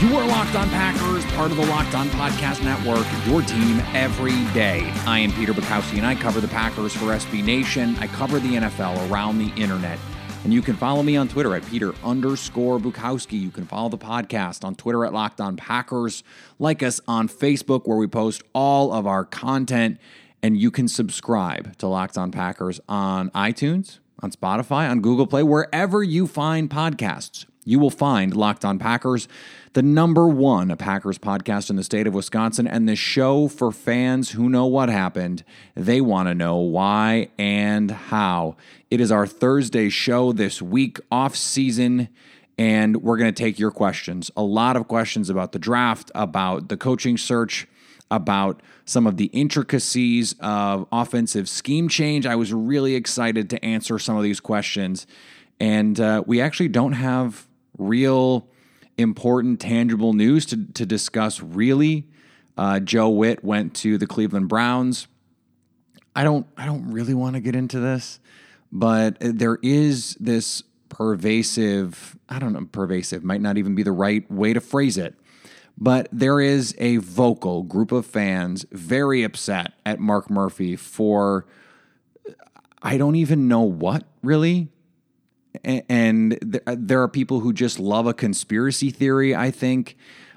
You are Locked On Packers, part of the Locked On Podcast Network, your team every day. I am Peter Bukowski, and I cover the Packers for SB Nation. I cover the NFL around the internet. And you can follow me on Twitter at Peter underscore Bukowski. You can follow the podcast on Twitter at Locked On Packers. Like us on Facebook, where we post all of our content. And you can subscribe to Locked On Packers on iTunes, on Spotify, on Google Play, wherever you find podcasts. You will find Locked On Packers, the number one Packers podcast in the state of Wisconsin, and the show for fans who know what happened. They want to know why and how. It is our Thursday show this week, off season, and we're going to take your questions. A lot of questions about the draft, about the coaching search, about some of the intricacies of offensive scheme change. I was really excited to answer some of these questions. And uh, we actually don't have real important, tangible news to, to discuss, really. Uh, Joe Whitt went to the Cleveland Browns. I don't I don't really want to get into this, but there is this pervasive, I don't know, pervasive might not even be the right way to phrase it. But there is a vocal group of fans very upset at Mark Murphy for I don't even know what really. And uh, there are people who just love a conspiracy theory, I think,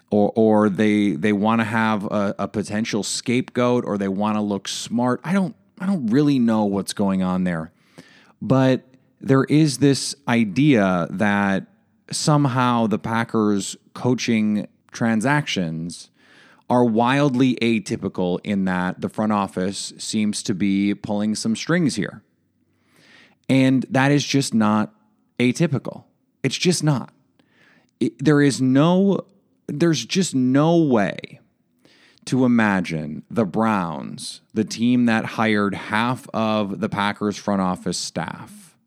or or they they want to have a, a potential scapegoat, or they want to look smart. I don't I don't really know what's going on there, but there is this idea that somehow the Packers coaching transactions are wildly atypical in that the front office seems to be pulling some strings here. And that is just not atypical. It's just not. It, there is no, there's just no way to imagine the Browns, the team that hired half of the Packers front office staff,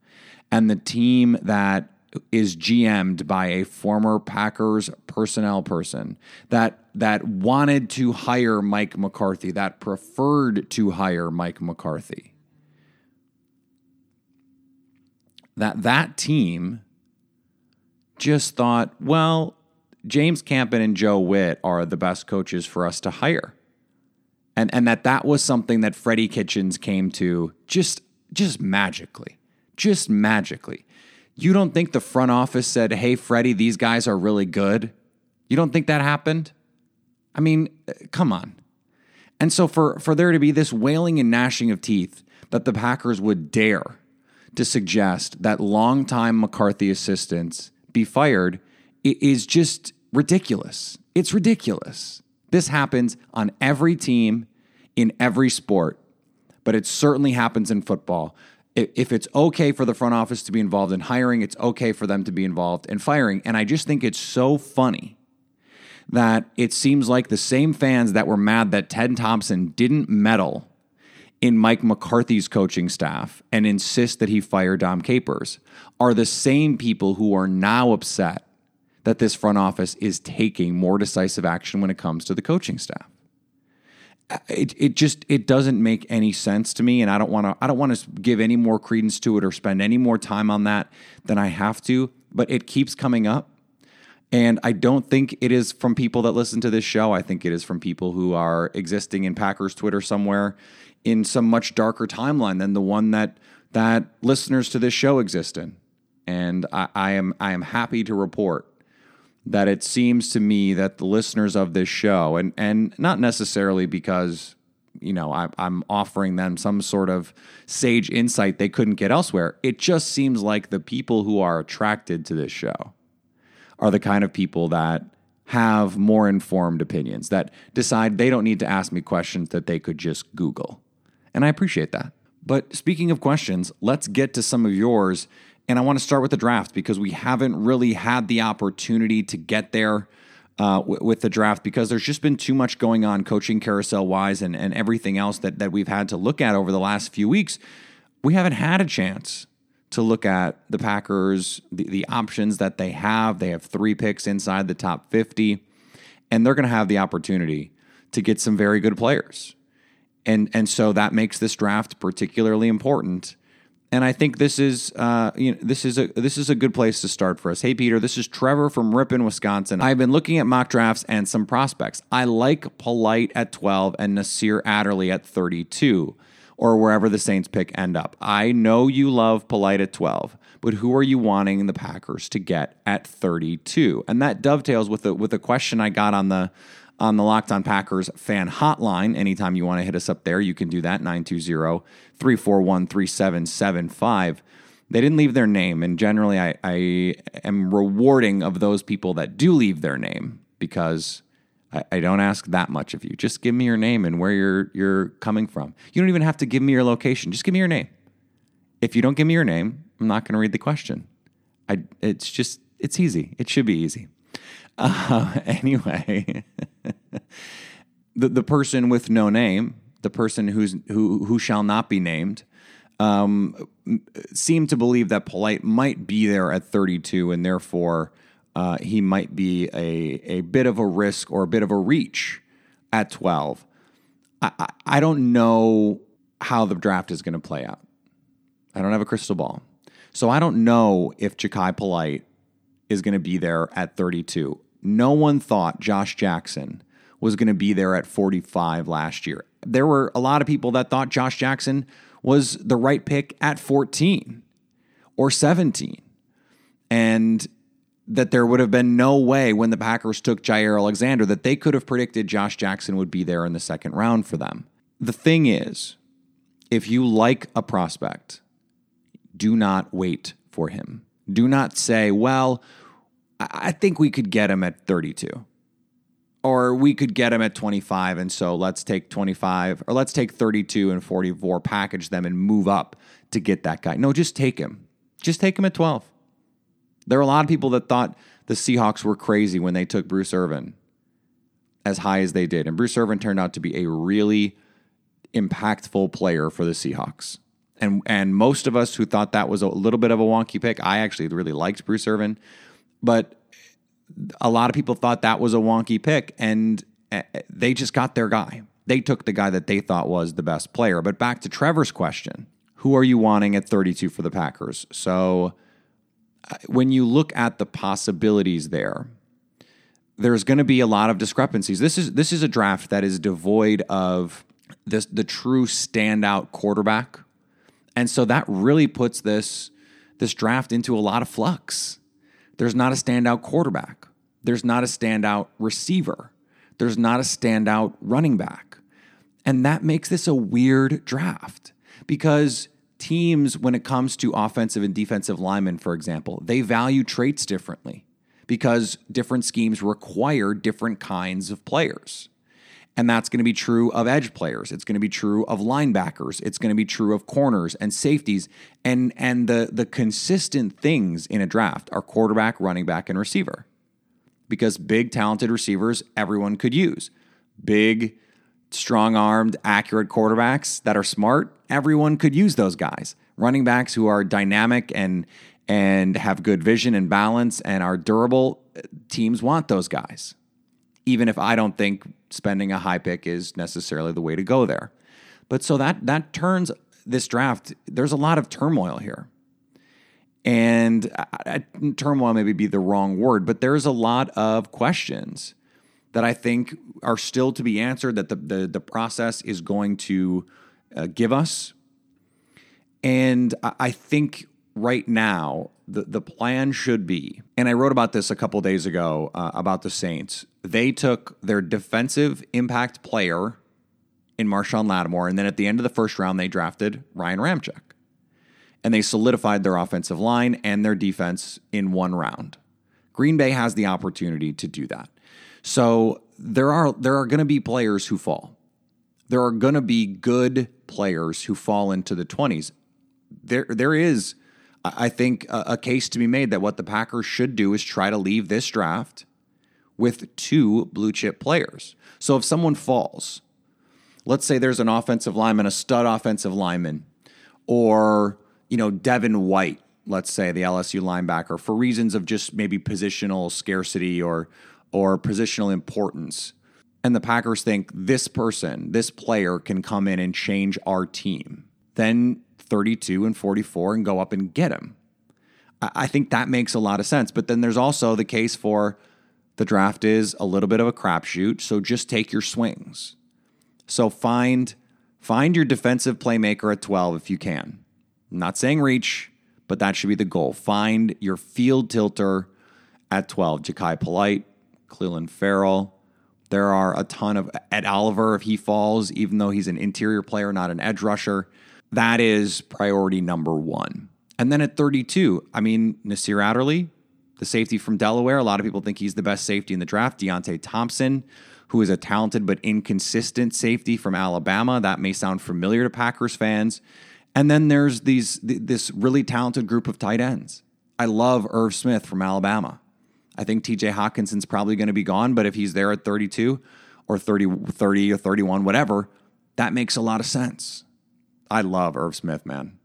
and the team that is GM'd by a former Packers personnel person that that wanted to hire Mike McCarthy, that preferred to hire Mike McCarthy. That that team just thought, well, James Campen and Joe Whitt are the best coaches for us to hire. And and that that was something that Freddie Kitchens came to just just magically. Just magically. You don't think the front office said, "Hey Freddie, these guys are really good?" You don't think that happened? I mean, uh, come on. And so for for there to be this wailing and gnashing of teeth that the Packers would dare to suggest that longtime McCarthy assistants be fired is just ridiculous. It's ridiculous. This happens on every team in every sport, but it certainly happens in football. If it's okay for the front office to be involved in hiring, it's okay for them to be involved in firing. And I just think it's so funny that it seems like the same fans that were mad that Ted Thompson didn't meddle in Mike McCarthy's coaching staff and insist that he fire Dom Capers are the same people who are now upset that this front office is taking more decisive action when it comes to the coaching staff. It, it just it doesn't make any sense to me and I don't want to I don't want to give any more credence to it or spend any more time on that than I have to but it keeps coming up and I don't think it is from people that listen to this show. I think it is from people who are existing in Packers Twitter somewhere in some much darker timeline than the one that that listeners to this show exist in. And I, I am I am happy to report that it seems to me that the listeners of this show, and and not necessarily because you know I, I'm offering them some sort of sage insight they couldn't get elsewhere. It just seems like the people who are attracted to this show are the kind of people that have more informed opinions that decide they don't need to ask me questions that they could just Google. And I appreciate that. But speaking of questions, let's get to some of yours. And I want to start with the draft because we haven't really had the opportunity to get there. uh, w- with the draft because there's just been too much going on coaching carousel wise and, and everything else that, that we've had to look at over the last few weeks. We haven't had a chance to look at the Packers, the, the options that they have. They have three picks inside the top 50, and they're going to have the opportunity to get some very good players. And, and so that makes this draft particularly important and I think this is uh, you know this is a this is a good place to start for us. Hey Peter, this is Trevor from Ripon, Wisconsin. I've been looking at mock drafts and some prospects. I like Polite at 12 and Nasir Adderley at 32 or wherever the Saints pick end up. I know you love Polite at 12, but who are you wanting the Packers to get at 32? And that dovetails with the with a question I got on the on the Locked On Packers fan hotline. Anytime you want to hit us up there, you can do that 920 341 3775. They didn't leave their name, and generally, I, I am rewarding of those people that do leave their name because I, I don't ask that much of you. Just give me your name and where you're you're coming from. You don't even have to give me your location. Just give me your name. If you don't give me your name, I'm not going to read the question. I it's just it's easy. It should be easy. Uh, anyway, the the person with no name, the person who's who who shall not be named, um, seemed to believe that Polite might be there at 32, and therefore uh, he might be a a bit of a risk or a bit of a reach at 12. I, I, I don't know how the draft is going to play out. I don't have a crystal ball. So I don't know if Jachai Polite is going to be there at 32 no one thought Josh Jackson was going to be there at 45 last year. There were a lot of people that thought Josh Jackson was the right pick at 14 or 17. And that there would have been no way when the Packers took Jaire Alexander that they could have predicted Josh Jackson would be there in the second round for them. The thing is, if you like a prospect, do not wait for him. Do not say, well, I think we could get him at 32. Or we could get him at 25. And so let's take 25 or let's take 32 and 44, package them and move up to get that guy. No, just take him. Just take him at 12. There are a lot of people that thought the Seahawks were crazy when they took Bruce Irvin as high as they did. And Bruce Irvin turned out to be a really impactful player for the Seahawks. And and most of us who thought that was a little bit of a wonky pick, I actually really liked Bruce Irvin but a lot of people thought that was a wonky pick, and eh, they just got their guy. They took the guy that they thought was the best player. But back to Trevor's question who are you wanting at 32 for the Packers? So uh, when you look at the possibilities there, there's going to be a lot of discrepancies. This is this is a draft that is devoid of this the true standout quarterback. And so that really puts this this draft into a lot of flux. There's not a standout quarterback. There's not a standout receiver. There's not a standout running back. And that makes this a weird draft because teams, when it comes to offensive and defensive linemen, for example, they value traits differently because different schemes require different kinds of players. And that's going to be true of edge players. It's going to be true of linebackers. It's going to be true of corners and safeties. And and the the consistent things in a draft are quarterback, running back, and receiver. Because big talented receivers everyone could use. Big, strong-armed, accurate quarterbacks that are smart, everyone could use those guys. Running backs who are dynamic and and have good vision and balance and are durable, eh, teams want those guys even if I don't think spending a high pick is necessarily the way to go there. But so that that turns this draft. There's a lot of turmoil here, and I, turmoil maybe be the wrong word, but there's a lot of questions that I think are still to be answered. That the the, the process is going to uh, give us, and I, I think right now the, the plan should be, and I wrote about this a couple days ago uh, about the Saints. They took their defensive impact player in Marshon Lattimore, and then at the end of the first round, they drafted Ryan Ramczyk. And they solidified their offensive line and their defense in one round. Green Bay has the opportunity to do that. So there are there are going to be players who fall. There are going to be good players who fall into the 20s. There there is I think, a, a case to be made that what the Packers should do is try to leave this draft with two blue chip players. So if someone falls, let's say there's an offensive lineman, a stud offensive lineman, or, you know, Devin White, let's say the LSU linebacker, for reasons of just maybe positional scarcity or or positional importance. And the Packers think this person, this player can come in and change our team. Then 32 and 44 and go up and get him. I think that makes a lot of sense. But then there's also the case for the draft is a little bit of a crapshoot, so just take your swings. So find find your defensive playmaker at 12 if you can. I'm not saying reach, but that should be the goal. Find your field tilter at 12. Jachai Polite, Clelin Ferrell. There are a ton of Ed Oliver if he falls, even though he's an interior player, not an edge rusher. That is priority number one. And then at 32, I mean, Nasir Adderley, the safety from Delaware. A lot of people think he's the best safety in the draft. Deionte Thompson, who is a talented but inconsistent safety from Alabama. That may sound familiar to Packers fans. And then there's these this really talented group of tight ends. I love Irv Smith from Alabama. I think TJ Hockenson's probably going to be gone, but if he's there at 32 or 30, 30 or 31, whatever, that makes a lot of sense. I love Irv Smith, man.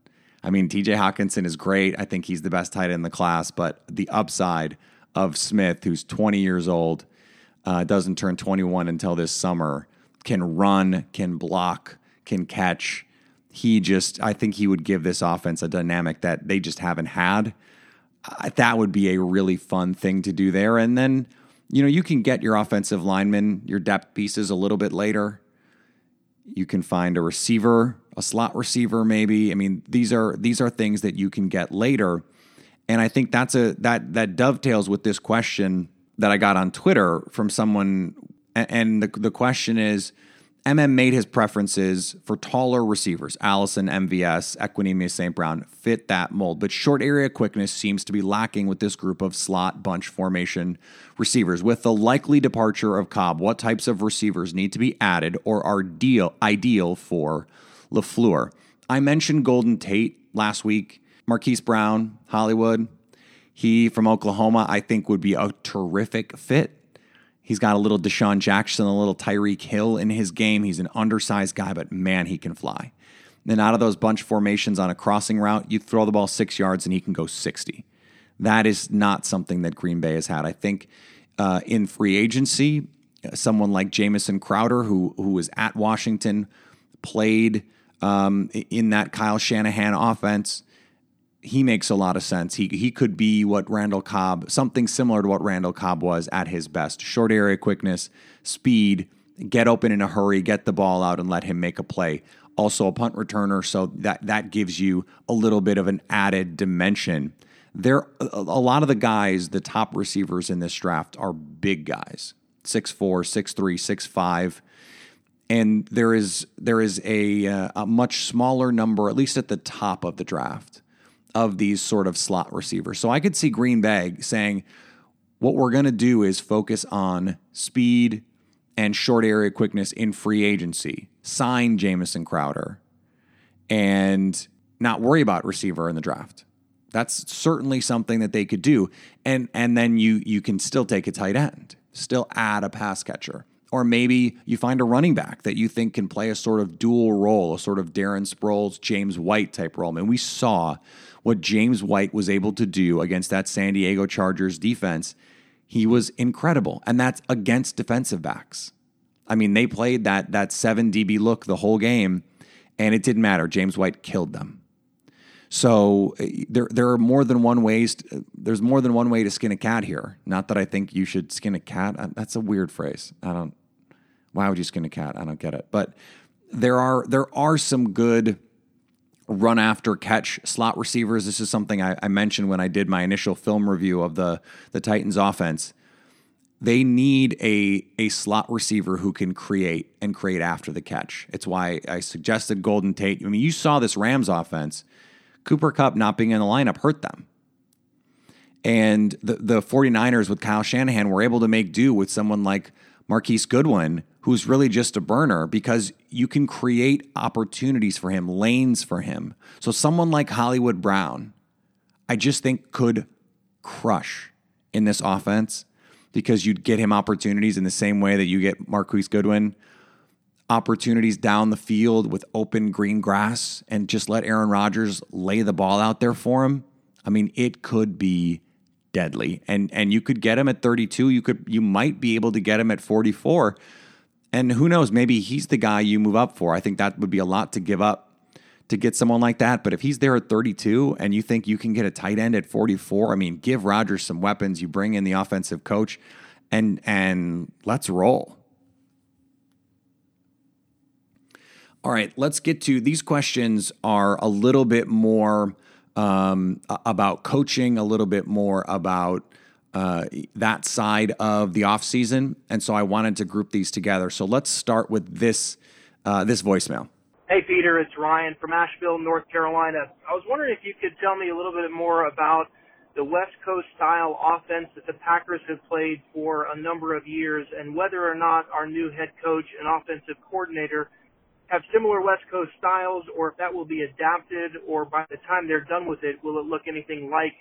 I mean, TJ Hockenson is great. I think he's the best tight end in the class, but the upside of Smith, who's 20 years old, uh, doesn't turn 21 until this summer, can run, can block, can catch. He just, I think he would give this offense a dynamic that they just haven't had. That would be a really fun thing to do there. And then, you know, you can get your offensive linemen, your depth pieces a little bit later. You can find a receiver, a slot receiver, maybe. I mean, these are these are things that you can get later. And I think that's a that that dovetails with this question that I got on Twitter from someone. And the the question is, MM made his preferences for taller receivers. Allison, MVS, Equanimeous St. Brown fit that mold, but short area quickness seems to be lacking with this group of slot bunch formation receivers. With the likely departure of Cobb, what types of receivers need to be added or are deal, ideal for LaFleur? I mentioned Golden Tate last week, Marquise Brown, Hollywood. He from Oklahoma, I think, would be a terrific fit He's got a little DeSean Jackson, a little Tyreek Hill in his game. He's an undersized guy, but man, he can fly. Then out of those bunch formations on a crossing route, you throw the ball six yards and he can go 60. That is not something that Green Bay has had. I think uh, in free agency, someone like Jamison Crowder, who who was at Washington, played um, in that Kyle Shanahan offense he makes a lot of sense. He he could be what Randall Cobb, something similar to what Randall Cobb was at his best. Short area quickness, speed, get open in a hurry, get the ball out and let him make a play. Also a punt returner, so that that gives you a little bit of an added dimension. There a lot of the guys, the top receivers in this draft are big guys. 6'4, 6'3, 6'5 and there is there is a, uh, a much smaller number, at least at the top of the draft, of these sort of slot receivers. So I could see Green Bay saying, what we're going to do is focus on speed and short area quickness in free agency, sign Jamison Crowder, and not worry about receiver in the draft. That's certainly something that they could do. And and then you you can still take a tight end, still add a pass catcher. Or maybe you find a running back that you think can play a sort of dual role, a sort of Darren Sproles, James White type role. I mean, we saw what James White was able to do against that San Diego Chargers defense, he was incredible. And that's against defensive backs. I mean, they played that that 7 DB look the whole game and it didn't matter. James White killed them. So eh, there there are more than one ways to, there's more than one way to skin a cat here. Not that I think you should skin a cat. Uh, that's a weird phrase. I don't why would you skin a cat? I don't get it. But there are there are some good run after catch slot receivers. This is something I, I, mentioned when I did my initial film review of the the Titans offense. They need a a slot receiver who can create and create after the catch. It's why I suggested Golden Tate. I mean, you saw this Rams offense. Cooper Kupp not being in the lineup hurt them. And the the 49ers with Kyle Shanahan were able to make do with someone like Marquise Goodwin, who's really just a burner because you can create opportunities for him, lanes for him. So someone like Hollywood Brown, I just think could crush in this offense. because you'd get him opportunities in the same way that you get Marquise Goodwin opportunities down the field with open green grass and just let Aaron Rodgers lay the ball out there for him. I mean, it could be deadly. And and you could get him at 32, you could you might be able to get him at 44. And who knows, maybe he's the guy you move up for. I think that would be a lot to give up to get someone like that. But if he's there at 32 and you think you can get a tight end at 44, I mean, give Rodgers some weapons. You bring in the offensive coach and and let's roll. All right, let's get to these questions are a little bit more um, about coaching, a little bit more about uh, that side of the off season, and so I wanted to group these together. So let's start with this uh, this voicemail. Hey Peter, it's Ryan from Asheville, North Carolina. I was wondering if you could tell me a little bit more about the West Coast style offense that the Packers have played for a number of years, and whether or not our new head coach and offensive coordinator have similar West Coast styles, or if that will be adapted, or by the time they're done with it, will it look anything like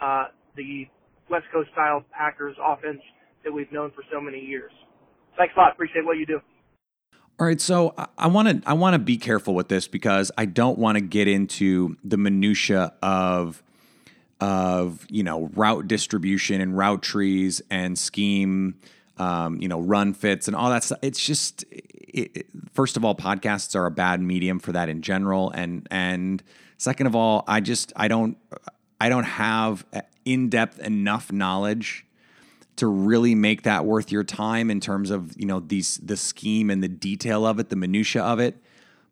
uh, the West Coast style Packers offense that we've known for so many years? Thanks a lot. Appreciate what you do. All right, so I want to I want to be careful with this because I don't want to get into the minutia of of you know route distribution and route trees and scheme, um, you know run fits and all that stuff. It's just it, first of all, podcasts are a bad medium for that in general, and and second of all, I just I don't I don't have in depth enough knowledge to really make that worth your time in terms of you know these the scheme and the detail of it, the minutia of it.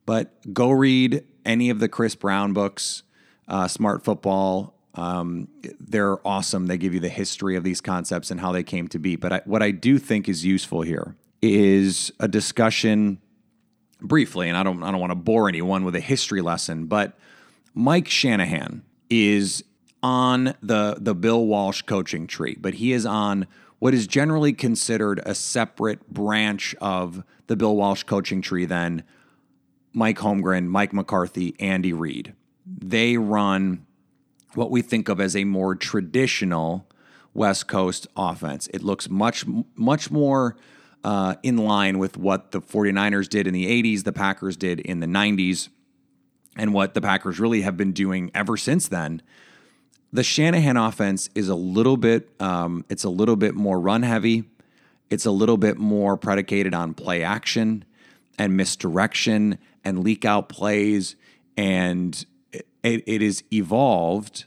But go read any of the Chris Brown books, uh, Smart Football. Um, they're awesome. They give you the history of these concepts and how they came to be. But I, what I do think is useful here is a discussion briefly, and I don't I don't want to bore anyone with a history lesson, but Mike Shanahan is on the the Bill Walsh coaching tree, but he is on what is generally considered a separate branch of the Bill Walsh coaching tree than Mike Holmgren, Mike McCarthy, Andy Reid. They run what we think of as a more traditional West Coast offense. It looks much much more uh, in line with what the 49ers did in the 80s, the Packers did in the 90s, and what the Packers really have been doing ever since then. The Shanahan offense is a little bit, um, it's a little bit more run heavy. It's a little bit more predicated on play action and misdirection and leak out plays, and it, it is evolved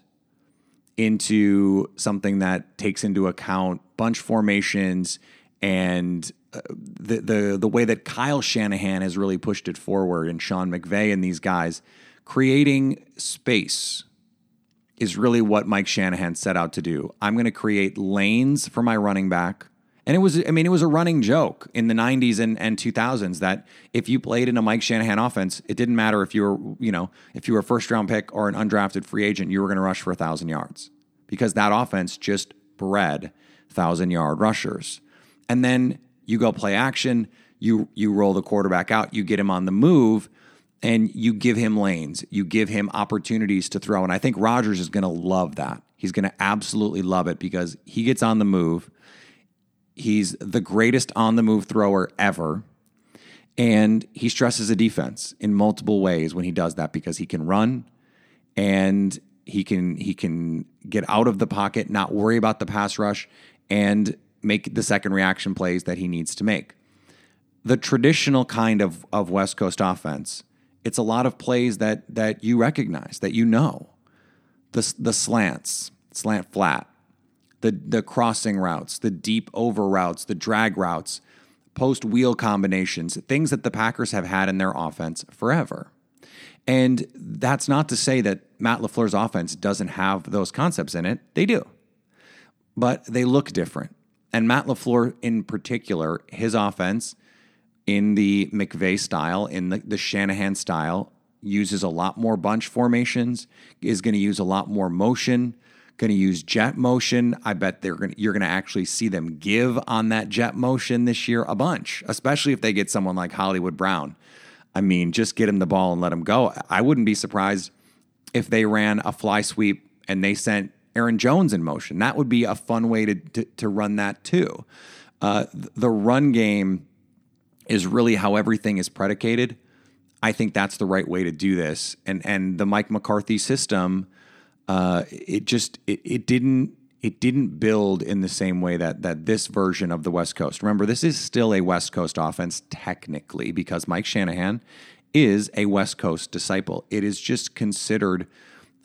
into something that takes into account bunch formations and the the the way that Kyle Shanahan has really pushed it forward and Sean McVay and these guys creating space is really what Mike Shanahan set out to do. I'm going to create lanes for my running back. And it was, I mean, it was a running joke in the 90s and, and 2000s that if you played in a Mike Shanahan offense, it didn't matter if you were, you know, if you were a first round pick or an undrafted free agent, you were going to rush for a thousand yards because that offense just bred thousand yard rushers. And then you go play action, you you roll the quarterback out, you get him on the move, and you give him lanes, you give him opportunities to throw. And I think Rodgers is going to love that. He's going to absolutely love it because he gets on the move. He's the greatest on the move thrower ever. And he stresses a defense in multiple ways when he does that because he can run and he can he can get out of the pocket, not worry about the pass rush, and make the second reaction plays that he needs to make. The traditional kind of, of West Coast offense, it's a lot of plays that that you recognize, that you know. The, the slants, slant flat, the, the crossing routes, the deep over routes, the drag routes, post wheel combinations, things that the Packers have had in their offense forever. And that's not to say that Matt LaFleur's offense doesn't have those concepts in it. They do. But they look different. And Matt LaFleur, in particular, his offense in the McVay style, in the, the Shanahan style, uses a lot more bunch formations, is going to use a lot more motion, going to use jet motion. I bet they're going you're going to actually see them give on that jet motion this year a bunch, especially if they get someone like Hollywood Brown. I mean, just get him the ball and let him go. I wouldn't be surprised if they ran a fly sweep and they sent Aaron Jones in motion. That would be a fun way to to, to run that too. Uh, the run game is really how everything is predicated. I think that's the right way to do this. And and the Mike McCarthy system, uh, it just it, it didn't it didn't build in the same way that that this version of the West Coast. Remember, this is still a West Coast offense technically because Mike Shanahan is a West Coast disciple. It is just considered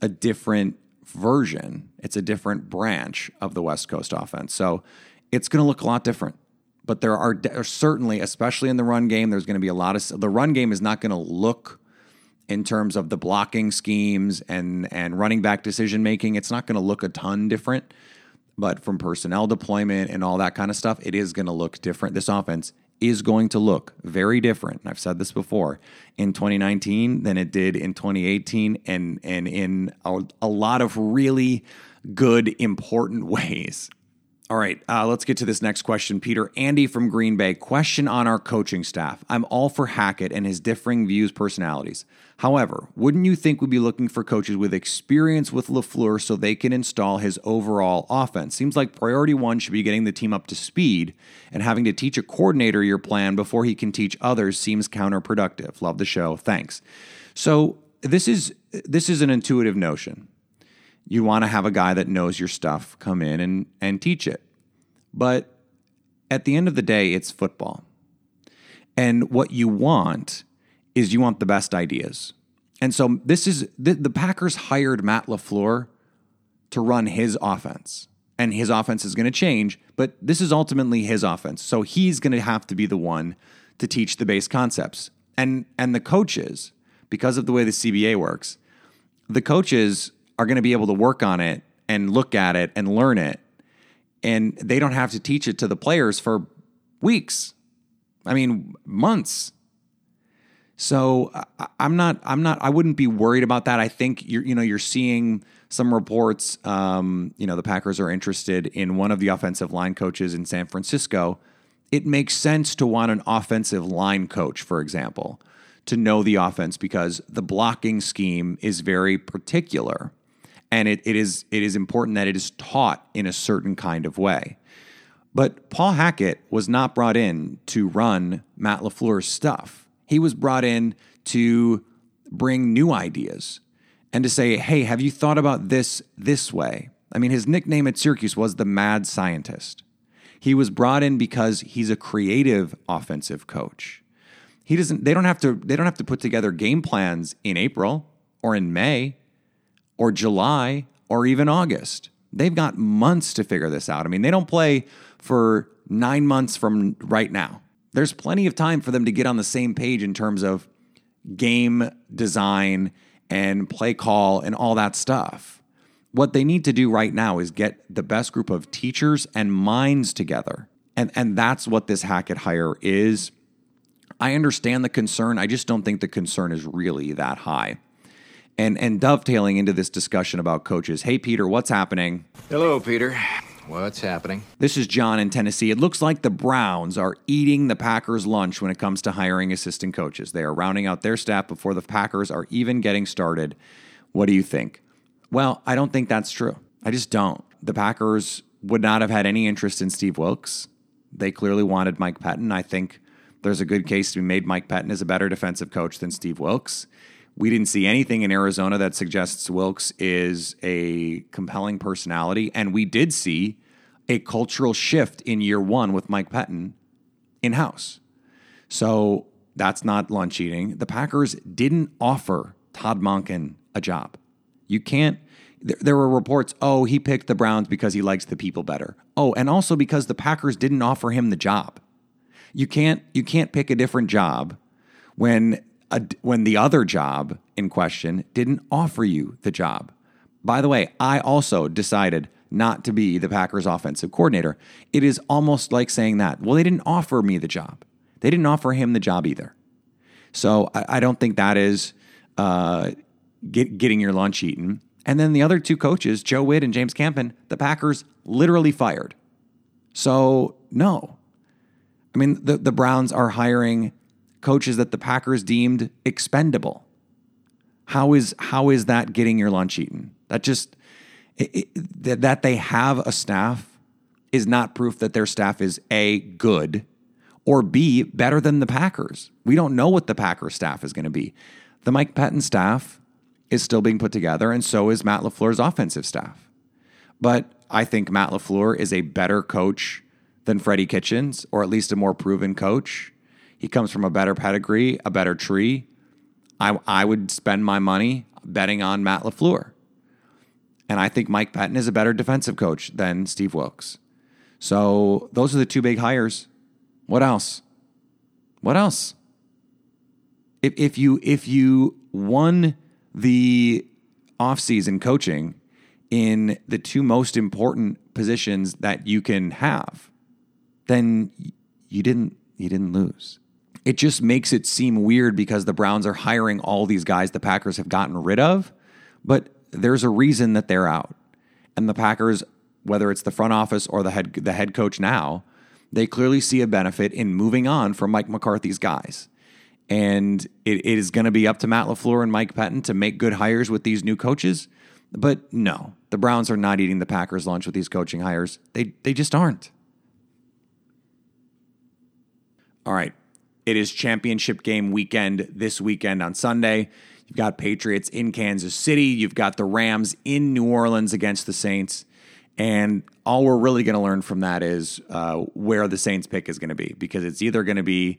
a different version. It's a different branch of the West Coast offense. So it's going to look a lot different. But there are, certainly, especially in the run game, there's going to be a lot of the run game is not going to look in terms of the blocking schemes and and running back decision making. It's not going to look a ton different, but from personnel deployment and all that kind of stuff, it is going to look different. This offense is going to look very different. And I've said this before in 2019 than it did in 2018, and and in a, a lot of really good, important ways. All right, uh, let's get to this next question. Peter, Andy from Green Bay, question on our coaching staff. I'm all for Hackett and his differing views, personalities. However, wouldn't you think we'd be looking for coaches with experience with LaFleur so they can install his overall offense? Seems like priority one should be getting the team up to speed, and having to teach a coordinator your plan before he can teach others seems counterproductive. Love the show. Thanks. So this is this is an intuitive notion you want to have a guy that knows your stuff come in and, and teach it. But at the end of the day, it's football. And what you want is you want the best ideas. And so this is the, the Packers hired Matt LaFleur to run his offense. And his offense is going to change, but this is ultimately his offense. So he's going to have to be the one to teach the base concepts. And and the coaches, because of the way the CBA works, the coaches are going to be able to work on it and look at it and learn it. And they don't have to teach it to the players for weeks. I mean, months. So I'm not, I'm not, I wouldn't be worried about that. I think you're, you know, you're seeing some reports. Um, you know, the Packers are interested in one of the offensive line coaches in San Francisco. It makes sense to want an offensive line coach, for example, to know the offense because the blocking scheme is very particular and it, it is it is important that it is taught in a certain kind of way. But Paul Hackett was not brought in to run Matt LaFleur's stuff. He was brought in to bring new ideas and to say, "Hey, have you thought about this this way?" I mean, his nickname at Syracuse was the Mad Scientist. He was brought in because he's a creative offensive coach. He doesn't they don't have to they don't have to put together game plans in April or in May or July or even August. They've got months to figure this out. I mean, they don't play for nine months from right now. There's plenty of time for them to get on the same page in terms of game design and play call and all that stuff. What they need to do right now is get the best group of teachers and minds together. And, and that's what this Hackett hire is. I understand the concern. I just don't think the concern is really that high and and dovetailing into this discussion about coaches. Hey, Peter, what's happening? Hello, Peter. What's happening? This is John in Tennessee. It looks like the Browns are eating the Packers' lunch when it comes to hiring assistant coaches. They are rounding out their staff before the Packers are even getting started. What do you think? Well, I don't think that's true. I just don't. The Packers would not have had any interest in Steve Wilks. They clearly wanted Mike Pettine. I think there's a good case to be made. Mike Pettine is a better defensive coach than Steve Wilks. We didn't see anything in Arizona that suggests Wilks is a compelling personality. And we did see a cultural shift in year one with Mike Pettine in house. So that's not lunch eating. The Packers didn't offer Todd Monken a job. You can't. There, were reports, oh, he picked the Browns because he likes the people better. Oh, and also because the Packers didn't offer him the job. You can't you can't pick a different job when a, when the other job in question didn't offer you the job. By the way, I also decided not to be the Packers offensive coordinator. It is almost like saying that. Well, they didn't offer me the job. They didn't offer him the job either. So I, I don't think that is uh, get, getting your lunch eaten. And then the other two coaches, Joe Whitt and James Campen, the Packers literally fired. So no. I mean, the, the Browns are hiring coaches that the Packers deemed expendable. How is how is that getting your lunch eaten? That just It, it, that, that they have a staff is not proof that their staff is A, good, or B, better than the Packers. We don't know what the Packers staff is going to be. The Mike Pettine staff is still being put together, and so is Matt LaFleur's offensive staff. But I think Matt LaFleur is a better coach than Freddie Kitchens, or at least a more proven coach. He comes from a better pedigree, a better tree. I, I would spend my money betting on Matt LaFleur. And I think Mike Pettine is a better defensive coach than Steve Wilks. So those are the two big hires. What else? What else? If, if you if you won the offseason coaching in the two most important positions that you can have, then you didn't you didn't lose. It just makes it seem weird because the Browns are hiring all these guys the Packers have gotten rid of, but there's a reason that they're out. And the Packers, whether it's the front office or the head the head coach now, they clearly see a benefit in moving on from Mike McCarthy's guys. And it, it is going to be up to Matt LaFleur and Mike Pettine to make good hires with these new coaches. But no, the Browns are not eating the Packers' lunch with these coaching hires. They, they just aren't. All right. It is championship game weekend this weekend on Sunday. You've got Patriots in Kansas City. You've got the Rams in New Orleans against the Saints. And all we're really going to learn from that is uh, where the Saints pick is going to be because it's either going to be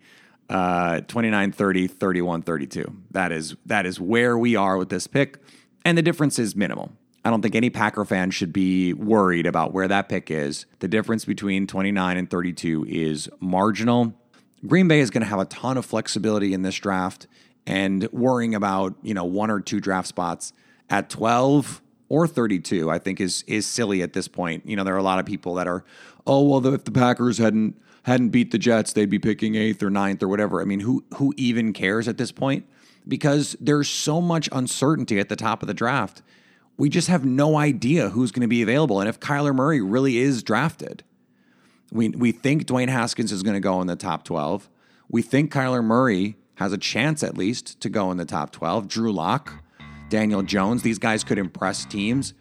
uh, 29 30, 31 32. That is, that is where we are with this pick. And the difference is minimal. I don't think any Packer fan should be worried about where that pick is. The difference between 29 and 32 is marginal. Green Bay is going to have a ton of flexibility in this draft and worrying about, you know, one or two draft spots at 12 or 32, I think is is silly at this point. You know, there are a lot of people that are, oh, well, if the Packers hadn't hadn't beat the Jets, they'd be picking eighth or ninth or whatever. I mean, who who even cares at this point? Because there's so much uncertainty at the top of the draft. We just have no idea who's going to be available and if Kyler Murray really is drafted. We, we think Dwayne Haskins is going to go in the top 12. We think Kyler Murray has a chance at least to go in the top 12. Drew Lock, Daniel Jones, these guys could impress teams.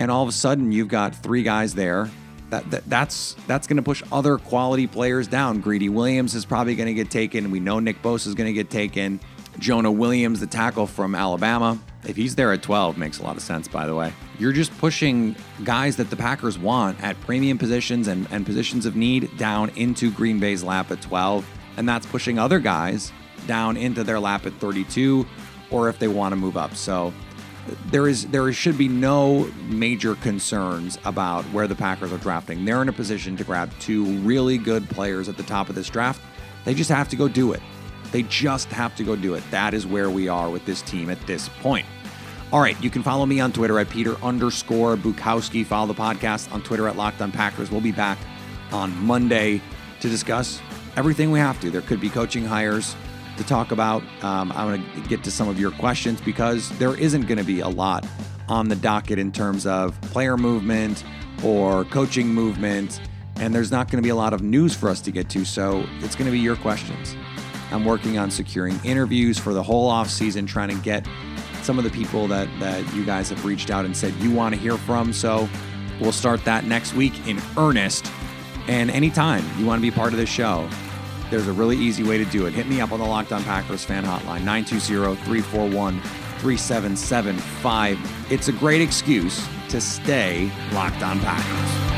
And all of a sudden, you've got three guys there. That, that that's that's going to push other quality players down. Greedy Williams is probably going to get taken. We know Nick Bosa is going to get taken. Jonah Williams, the tackle from Alabama, if he's there at 12, makes a lot of sense, by the way. You're just pushing guys that the Packers want at premium positions and, and positions of need down into Green Bay's lap at 12. And that's pushing other guys down into their lap at 32 or if they want to move up. So there is there should be no major concerns about where the Packers are drafting. They're in a position to grab two really good players at the top of this draft. They just have to go do it. They just have to go do it. That is where we are with this team at this point. All right, you can follow me on Twitter at Peter underscore Bukowski. Follow the podcast on Twitter at Locked On Packers. We'll be back on Monday to discuss everything we have to. There could be coaching hires to talk about. Um, I'm going to get to some of your questions because there isn't going to be a lot on the docket in terms of player movement or coaching movement, and there's not going to be a lot of news for us to get to. So it's going to be your questions. I'm working on securing interviews for the whole off season, trying to get some of the people that that you guys have reached out and said you want to hear from. So we'll start that next week in earnest. And anytime you want to be part of the show, there's a really easy way to do it. Hit me up on the Locked On Packers fan hotline, 920-341-3775. It's a great excuse to stay locked on Packers.